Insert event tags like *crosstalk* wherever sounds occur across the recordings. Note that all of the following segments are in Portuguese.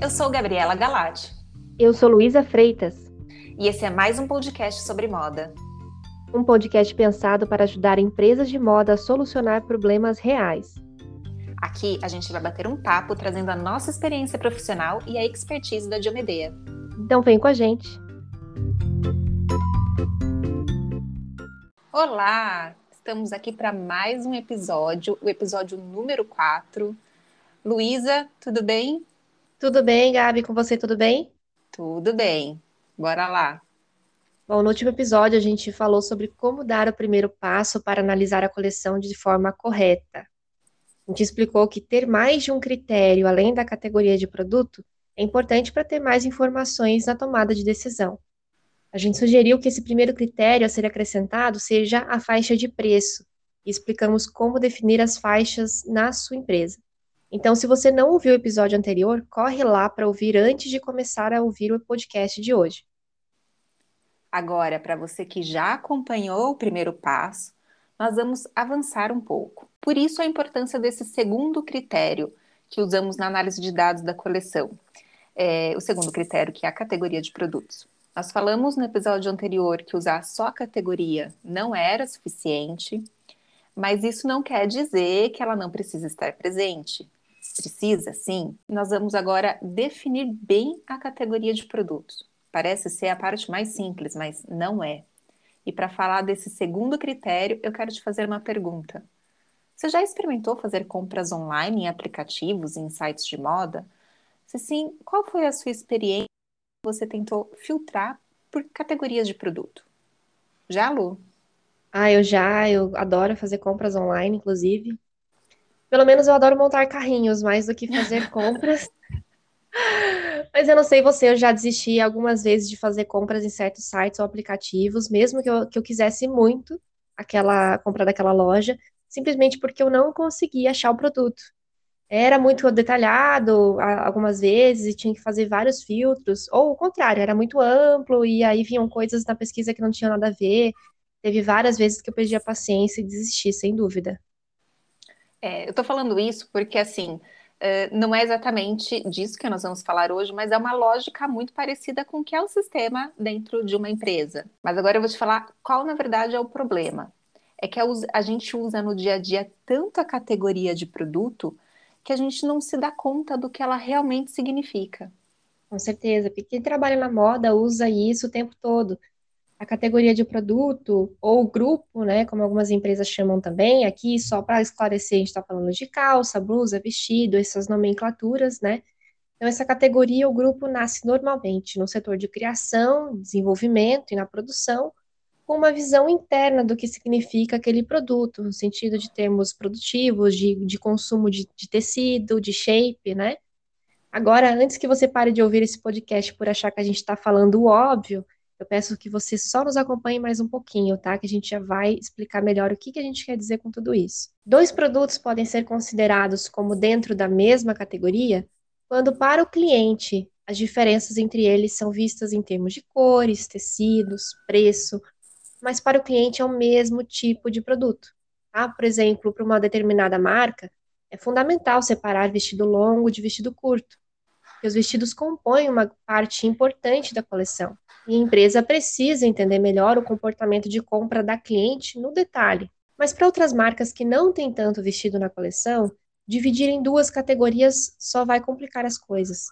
Eu sou Gabriela Galati. Eu sou Luísa Freitas. E esse é mais um podcast sobre moda. Um podcast pensado para ajudar empresas de moda a solucionar problemas reais. Aqui a gente vai bater um papo trazendo a nossa experiência profissional e a expertise da Diomedea. Então vem com a gente. Olá! Estamos aqui para mais um episódio, o episódio número 4. Luísa, tudo bem? Tudo bem, Gabi, com você tudo bem? Tudo bem. Bora lá. Bom, no último episódio a gente falou sobre como dar o primeiro passo para analisar a coleção de forma correta. A gente explicou que ter mais de um critério além da categoria de produto é importante para ter mais informações na tomada de decisão. A gente sugeriu que esse primeiro critério a ser acrescentado seja a faixa de preço, e explicamos como definir as faixas na sua empresa. Então, se você não ouviu o episódio anterior, corre lá para ouvir antes de começar a ouvir o podcast de hoje. Agora, para você que já acompanhou o primeiro passo, nós vamos avançar um pouco. Por isso, a importância desse segundo critério que usamos na análise de dados da coleção. É, o segundo critério, que é a categoria de produtos. Nós falamos no episódio anterior que usar só a categoria não era suficiente, mas isso não quer dizer que ela não precisa estar presente. Precisa, sim. Nós vamos agora definir bem a categoria de produtos. Parece ser a parte mais simples, mas não é. E para falar desse segundo critério, eu quero te fazer uma pergunta. Você já experimentou fazer compras online em aplicativos e em sites de moda? Se sim, qual foi a sua experiência? Você tentou filtrar por categorias de produto? Já, Lu? Ah, eu já, eu adoro fazer compras online, inclusive. Pelo menos eu adoro montar carrinhos mais do que fazer *laughs* compras. Mas eu não sei você, eu já desisti algumas vezes de fazer compras em certos sites ou aplicativos, mesmo que eu, que eu quisesse muito aquela compra daquela loja, simplesmente porque eu não conseguia achar o produto. Era muito detalhado algumas vezes e tinha que fazer vários filtros, ou o contrário, era muito amplo e aí vinham coisas na pesquisa que não tinham nada a ver. Teve várias vezes que eu perdi a paciência e desisti, sem dúvida. É, eu estou falando isso porque, assim, Uh, não é exatamente disso que nós vamos falar hoje, mas é uma lógica muito parecida com o que é o sistema dentro de uma empresa. Mas agora eu vou te falar qual, na verdade, é o problema. É que a gente usa no dia a dia tanto a categoria de produto que a gente não se dá conta do que ela realmente significa. Com certeza, porque quem trabalha na moda usa isso o tempo todo a categoria de produto ou grupo, né, como algumas empresas chamam também, aqui só para esclarecer, a gente está falando de calça, blusa, vestido, essas nomenclaturas, né? Então, essa categoria, o grupo nasce normalmente no setor de criação, desenvolvimento e na produção, com uma visão interna do que significa aquele produto, no sentido de termos produtivos, de, de consumo de, de tecido, de shape, né? Agora, antes que você pare de ouvir esse podcast por achar que a gente está falando o óbvio, eu peço que você só nos acompanhe mais um pouquinho, tá? Que a gente já vai explicar melhor o que, que a gente quer dizer com tudo isso. Dois produtos podem ser considerados como dentro da mesma categoria quando, para o cliente, as diferenças entre eles são vistas em termos de cores, tecidos, preço, mas para o cliente é o mesmo tipo de produto. Tá? Por exemplo, para uma determinada marca, é fundamental separar vestido longo de vestido curto, porque os vestidos compõem uma parte importante da coleção. E a empresa precisa entender melhor o comportamento de compra da cliente no detalhe. Mas para outras marcas que não têm tanto vestido na coleção, dividir em duas categorias só vai complicar as coisas.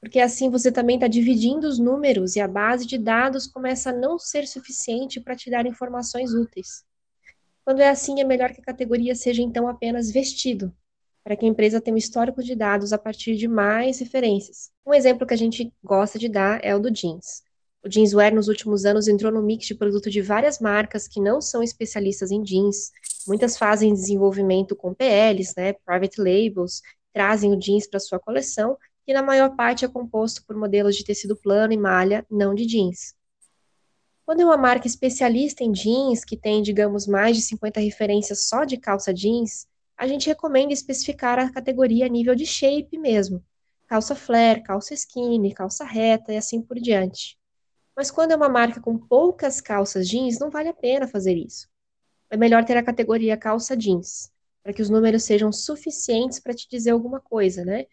Porque assim você também está dividindo os números e a base de dados começa a não ser suficiente para te dar informações úteis. Quando é assim, é melhor que a categoria seja então apenas vestido, para que a empresa tenha um histórico de dados a partir de mais referências. Um exemplo que a gente gosta de dar é o do jeans. O jeanswear nos últimos anos entrou no mix de produto de várias marcas que não são especialistas em jeans. Muitas fazem desenvolvimento com PLs, né, private labels, trazem o jeans para sua coleção, e na maior parte é composto por modelos de tecido plano e malha, não de jeans. Quando é uma marca especialista em jeans, que tem, digamos, mais de 50 referências só de calça jeans, a gente recomenda especificar a categoria a nível de shape mesmo. Calça flare, calça skinny, calça reta e assim por diante. Mas quando é uma marca com poucas calças jeans, não vale a pena fazer isso. É melhor ter a categoria calça jeans, para que os números sejam suficientes para te dizer alguma coisa, né?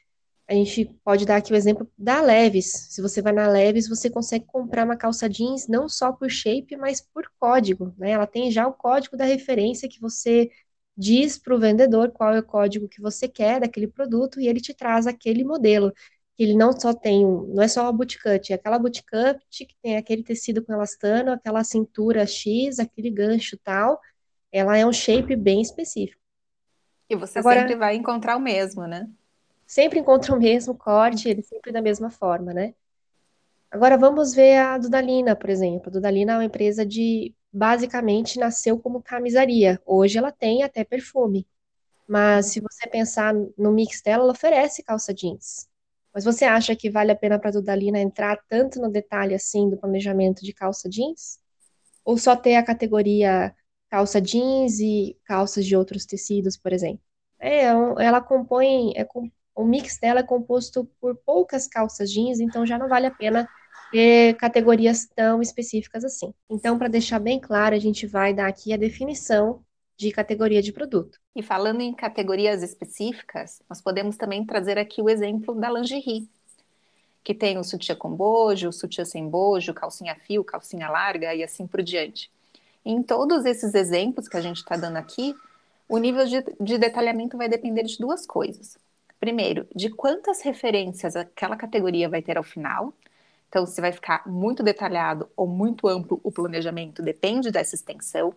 A gente pode dar aqui o exemplo da Leves. Se você vai na Leves, você consegue comprar uma calça jeans não só por shape, mas por código, né? Ela tem já o código da referência que você diz para o vendedor qual é o código que você quer daquele produto e ele te traz aquele modelo. Ele não só tem, não é só uma bootcut, é aquela bootcut que tem aquele tecido com elastano, aquela cintura X, aquele gancho tal. Ela é um shape bem específico. E você Agora, sempre vai encontrar o mesmo, né? Sempre encontra o mesmo corte, ele sempre da mesma forma, né? Agora vamos ver a Dudalina, por exemplo. A Dudalina é uma empresa de basicamente nasceu como camisaria. Hoje ela tem até perfume. Mas se você pensar no mix dela, ela oferece calça jeans. Mas você acha que vale a pena para a Dudalina entrar tanto no detalhe assim do planejamento de calça jeans? Ou só ter a categoria calça jeans e calças de outros tecidos, por exemplo? É, ela compõe, é, o mix dela é composto por poucas calças jeans, então já não vale a pena ter categorias tão específicas assim. Então, para deixar bem claro, a gente vai dar aqui a definição de categoria de produto. E falando em categorias específicas, nós podemos também trazer aqui o exemplo da lingerie, que tem o sutiã com bojo, o sutiã sem bojo, calcinha fio, calcinha larga e assim por diante. Em todos esses exemplos que a gente está dando aqui, o nível de, de detalhamento vai depender de duas coisas. Primeiro, de quantas referências aquela categoria vai ter ao final. Então, se vai ficar muito detalhado ou muito amplo o planejamento, depende dessa extensão.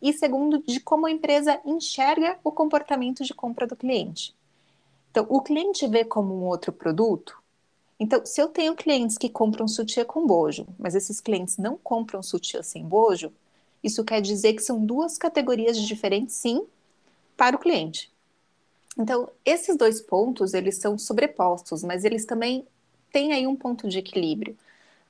E segundo, de como a empresa enxerga o comportamento de compra do cliente. Então, o cliente vê como um outro produto. Então, se eu tenho clientes que compram sutiã com bojo, mas esses clientes não compram sutiã sem bojo, isso quer dizer que são duas categorias diferentes, sim, para o cliente. Então, esses dois pontos, eles são sobrepostos, mas eles também têm aí um ponto de equilíbrio.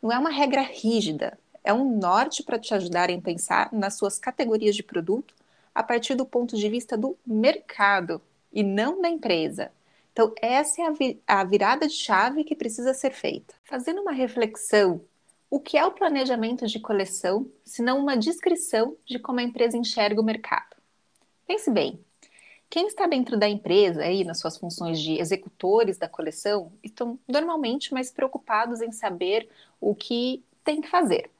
Não é uma regra rígida, é um norte para te ajudar a pensar nas suas categorias de produto a partir do ponto de vista do mercado e não da empresa. Então, essa é a, vi a virada de chave que precisa ser feita. Fazendo uma reflexão, o que é o planejamento de coleção, se não uma descrição de como a empresa enxerga o mercado? Pense bem, quem está dentro da empresa, aí, nas suas funções de executores da coleção, estão normalmente mais preocupados em saber o que tem que fazer.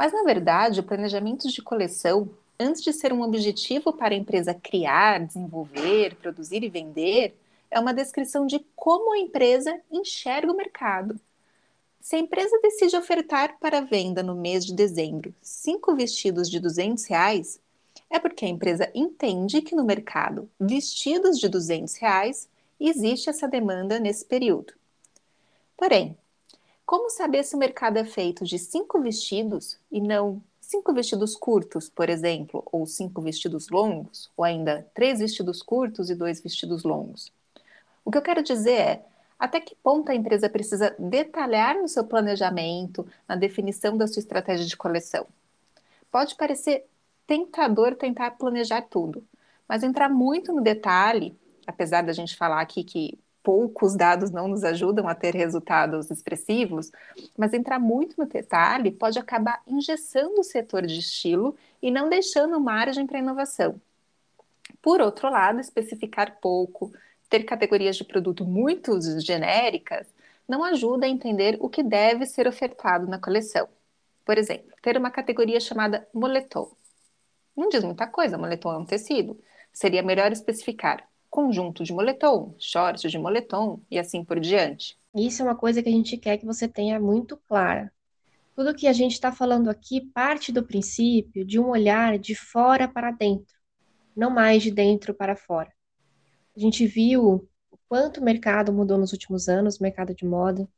Mas, na verdade, o planejamento de coleção, antes de ser um objetivo para a empresa criar, desenvolver, produzir e vender, é uma descrição de como a empresa enxerga o mercado. Se a empresa decide ofertar para venda no mês de dezembro cinco vestidos de 200 reais, é porque a empresa entende que no mercado vestidos de 200 reais existe essa demanda nesse período. Porém, como saber se o mercado é feito de cinco vestidos e não cinco vestidos curtos, por exemplo, ou cinco vestidos longos, ou ainda três vestidos curtos e dois vestidos longos? O que eu quero dizer é até que ponto a empresa precisa detalhar no seu planejamento, na definição da sua estratégia de coleção. Pode parecer tentador tentar planejar tudo, mas entrar muito no detalhe, apesar da gente falar aqui que poucos dados não nos ajudam a ter resultados expressivos, mas entrar muito no detalhe pode acabar engessando o setor de estilo e não deixando margem para inovação. Por outro lado, especificar pouco, ter categorias de produto muito genéricas, não ajuda a entender o que deve ser ofertado na coleção. Por exemplo, ter uma categoria chamada moletom não diz muita coisa, moletom é um tecido. Seria melhor especificar conjunto de moletom, short de moletom e assim por diante. Isso é uma coisa que a gente quer que você tenha muito clara. Tudo que a gente está falando aqui parte do princípio de um olhar de fora para dentro, não mais de dentro para fora. A gente viu o quanto o mercado mudou nos últimos anos, o mercado de moda.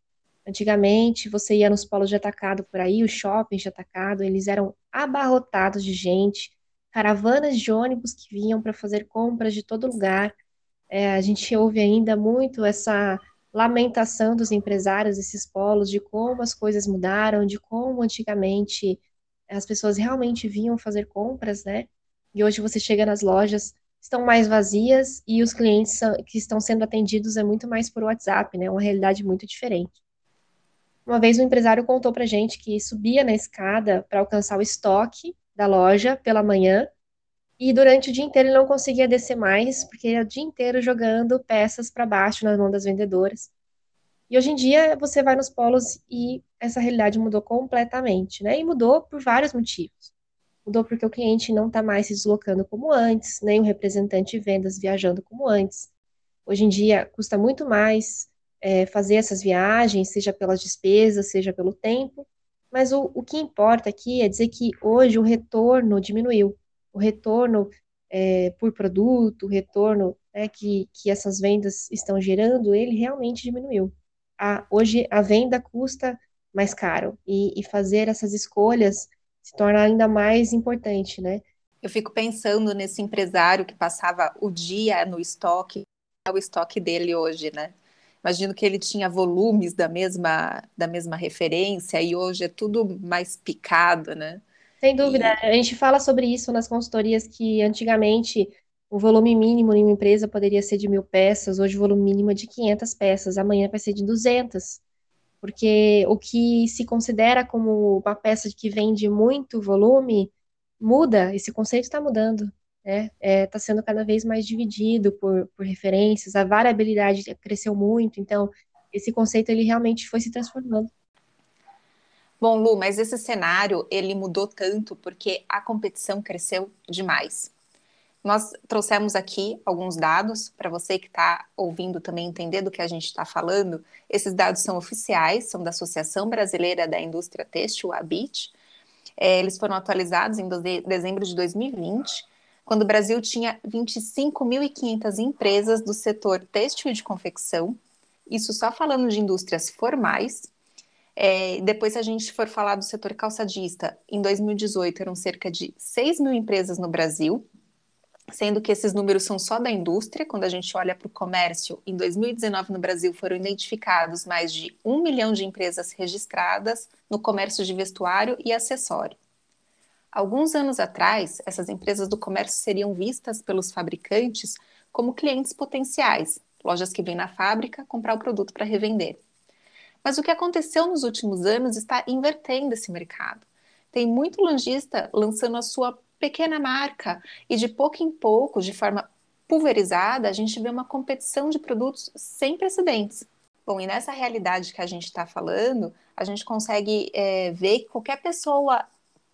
Antigamente, você ia nos polos de atacado por aí, os shoppings de atacado, eles eram abarrotados de gente, caravanas de ônibus que vinham para fazer compras de todo lugar. É, a gente ouve ainda muito essa lamentação dos empresários desses polos de como as coisas mudaram, de como antigamente as pessoas realmente vinham fazer compras, né? E hoje você chega nas lojas, estão mais vazias e os clientes que estão sendo atendidos é muito mais por WhatsApp, né? Uma realidade muito diferente. Uma vez um empresário contou para gente que subia na escada para alcançar o estoque da loja pela manhã E durante o dia inteiro ele não conseguia descer mais, porque era o dia inteiro jogando peças para baixo na mão das vendedoras. E hoje em dia você vai nos polos e essa realidade mudou completamente, né? E mudou por vários motivos. Mudou porque o cliente não está mais se deslocando como antes, nem o representante de vendas viajando como antes. Hoje em dia custa muito mais é, fazer essas viagens, seja pelas despesas, seja pelo tempo, mas o, o que importa aqui é dizer que hoje o retorno diminuiu. O retorno é, por produto, o retorno né, que, que essas vendas estão gerando, ele realmente diminuiu. A, hoje a venda custa mais caro e, e fazer essas escolhas se torna ainda mais importante, né? Eu fico pensando nesse empresário que passava o dia no estoque, o estoque dele hoje, né? Imagino que ele tinha volumes da mesma, da mesma referência e hoje é tudo mais picado, né? Sem dúvida. E... A gente fala sobre isso nas consultorias que antigamente o volume mínimo em uma empresa poderia ser de mil peças, hoje o volume mínimo é de 500 peças, amanhã vai ser de 200. Porque o que se considera como uma peça que vende muito volume muda, esse conceito está mudando está né? é, tá sendo cada vez mais dividido por, por referências, a variabilidade cresceu muito, então esse conceito ele realmente foi se transformando. Bom, Lu, mas esse cenário ele mudou tanto porque a competição cresceu demais. Nós trouxemos aqui alguns dados para você que está ouvindo também entender do que a gente está falando. Esses dados são oficiais, são da Associação Brasileira da Indústria Têxtil, a ABIT. É, eles foram atualizados em dezembro de 2020 quando o Brasil tinha 25.500 empresas do setor têxtil e de confecção, isso só falando de indústrias formais. É, depois, se a gente for falar do setor calçadista, em 2018 eram cerca de 6 mil empresas no Brasil, sendo que esses números são só da indústria. Quando a gente olha para o comércio, em 2019 no Brasil foram identificados mais de um milhão de empresas registradas no comércio de vestuário e acessório. Alguns anos atrás, essas empresas do comércio seriam vistas pelos fabricantes como clientes potenciais, lojas que vêm na fábrica comprar o produto para revender. Mas o que aconteceu nos últimos anos está invertendo esse mercado. Tem muito lojista lançando a sua pequena marca e de pouco em pouco, de forma pulverizada, a gente vê uma competição de produtos sem precedentes. Bom, e nessa realidade que a gente está falando, a gente consegue é, ver que qualquer pessoa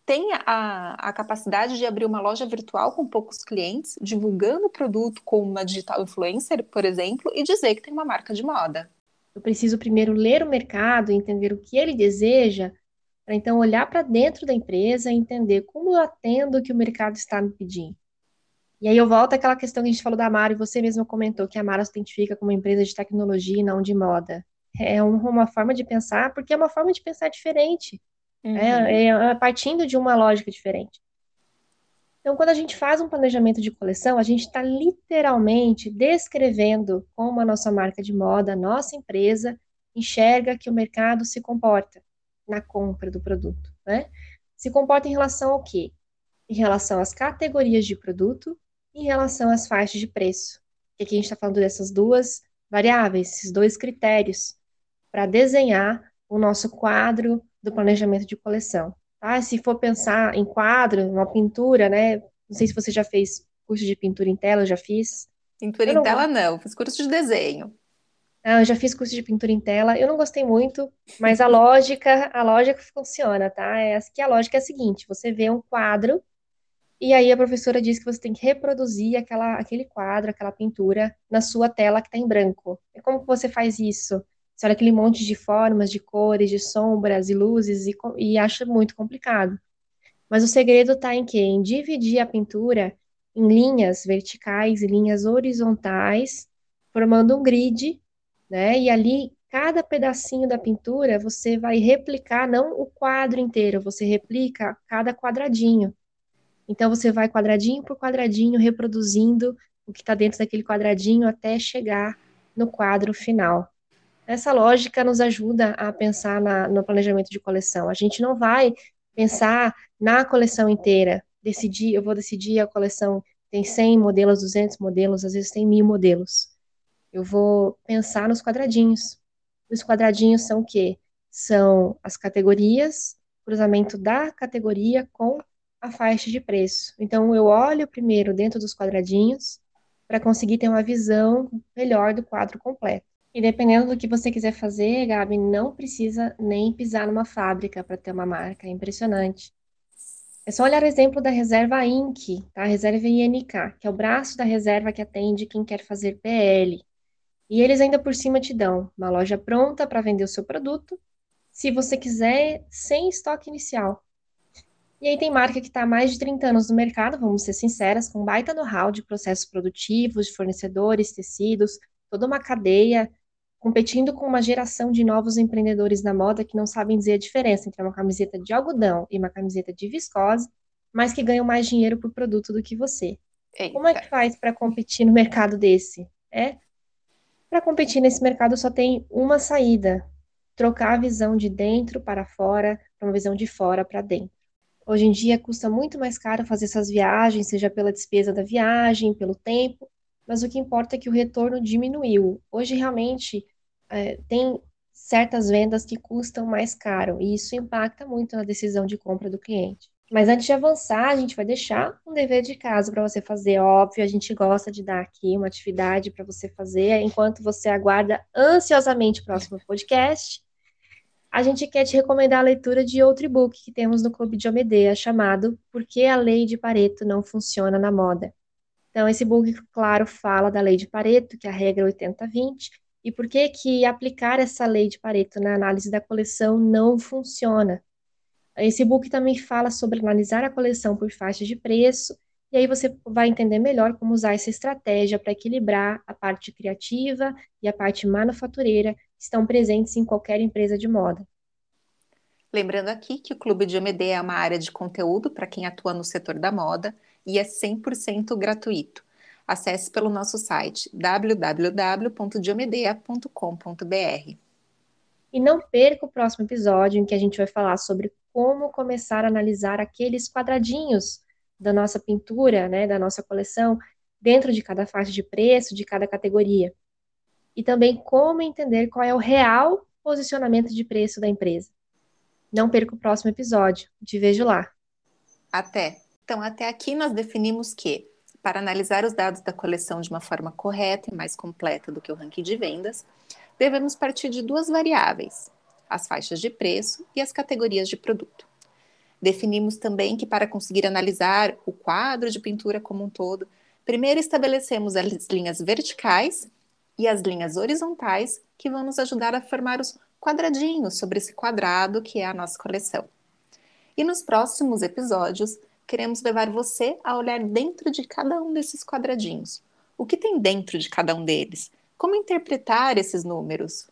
tem a, a capacidade de abrir uma loja virtual com poucos clientes, divulgando o produto com uma digital influencer, por exemplo, e dizer que tem uma marca de moda. Eu preciso primeiro ler o mercado, entender o que ele deseja, para então olhar para dentro da empresa e entender como eu atendo o que o mercado está me pedindo. E aí eu volto àquela questão que a gente falou da Mara, e você mesmo comentou que a Mara se identifica como uma empresa de tecnologia e não de moda. É uma forma de pensar, porque é uma forma de pensar diferente. Uhum. É, é, partindo de uma lógica diferente. Então, quando a gente faz um planejamento de coleção, a gente está literalmente descrevendo como a nossa marca de moda, a nossa empresa, enxerga que o mercado se comporta na compra do produto. Né? Se comporta em relação ao quê? Em relação às categorias de produto em relação às faixas de preço. E aqui a gente está falando dessas duas variáveis, esses dois critérios, para desenhar o nosso quadro do planejamento de coleção. Tá? Se for pensar em quadro, uma pintura, né? Não sei se você já fez curso de pintura em tela, eu já fiz. Pintura em tela não, fiz curso de desenho. Ah, eu já fiz curso de pintura em tela, eu não gostei muito, mas a lógica, a lógica funciona, tá? É que a lógica é a seguinte: você vê um quadro e aí a professora diz que você tem que reproduzir aquela, aquele quadro, aquela pintura na sua tela que está em branco. E como que você faz isso? Você olha aquele monte de formas, de cores, de sombras e luzes e, e acha muito complicado. Mas o segredo está em quê? Em dividir a pintura em linhas verticais e linhas horizontais, formando um grid, né? E ali, cada pedacinho da pintura, você vai replicar não o quadro inteiro, você replica cada quadradinho. Então, você vai quadradinho por quadradinho, reproduzindo o que está dentro daquele quadradinho até chegar no quadro final. Essa lógica nos ajuda a pensar na, no planejamento de coleção. A gente não vai pensar na coleção inteira, decidir, eu vou decidir a coleção tem 100 modelos, 200 modelos, às vezes tem mil modelos. Eu vou pensar nos quadradinhos. Os quadradinhos são o quê? São as categorias, cruzamento da categoria com a faixa de preço. Então, eu olho primeiro dentro dos quadradinhos para conseguir ter uma visão melhor do quadro completo. E dependendo do que você quiser fazer, Gabi, não precisa nem pisar numa fábrica para ter uma marca. É impressionante. É só olhar o exemplo da reserva INC, tá? Reserva INK, que é o braço da reserva que atende quem quer fazer PL. E eles ainda por cima te dão uma loja pronta para vender o seu produto, se você quiser, sem estoque inicial. E aí tem marca que está há mais de 30 anos no mercado, vamos ser sinceras, com baita know-how de processos produtivos, de fornecedores, tecidos, toda uma cadeia, competindo com uma geração de novos empreendedores na moda que não sabem dizer a diferença entre uma camiseta de algodão e uma camiseta de viscose, mas que ganham mais dinheiro por produto do que você. Eita. Como é que faz para competir no mercado desse? É? Para competir nesse mercado só tem uma saída: trocar a visão de dentro para fora para uma visão de fora para dentro. Hoje em dia custa muito mais caro fazer essas viagens, seja pela despesa da viagem, pelo tempo, mas o que importa é que o retorno diminuiu. Hoje realmente é, tem certas vendas que custam mais caro e isso impacta muito na decisão de compra do cliente. Mas antes de avançar, a gente vai deixar um dever de casa para você fazer. Óbvio, a gente gosta de dar aqui uma atividade para você fazer enquanto você aguarda ansiosamente o próximo podcast a gente quer te recomendar a leitura de outro e-book que temos no Clube de Omedea, chamado Por que a Lei de Pareto não funciona na moda? Então, esse e-book, claro, fala da Lei de Pareto, que é a regra 80-20, e por que que aplicar essa Lei de Pareto na análise da coleção não funciona. Esse e-book também fala sobre analisar a coleção por faixa de preço, e aí você vai entender melhor como usar essa estratégia para equilibrar a parte criativa e a parte manufatureira estão presentes em qualquer empresa de moda. Lembrando aqui que o Clube de Omedê é uma área de conteúdo para quem atua no setor da moda e é 100% gratuito. Acesse pelo nosso site www.diomedea.com.br. E não perca o próximo episódio em que a gente vai falar sobre como começar a analisar aqueles quadradinhos da nossa pintura, né, da nossa coleção, dentro de cada faixa de preço, de cada categoria e também como entender qual é o real posicionamento de preço da empresa. Não perca o próximo episódio. Te vejo lá. Até. Então, até aqui nós definimos que, para analisar os dados da coleção de uma forma correta e mais completa do que o ranking de vendas, devemos partir de duas variáveis: as faixas de preço e as categorias de produto. Definimos também que, para conseguir analisar o quadro de pintura como um todo, primeiro estabelecemos as linhas verticais e as linhas horizontais que vão nos ajudar a formar os quadradinhos sobre esse quadrado que é a nossa coleção. E nos próximos episódios, queremos levar você a olhar dentro de cada um desses quadradinhos. O que tem dentro de cada um deles? Como interpretar esses números?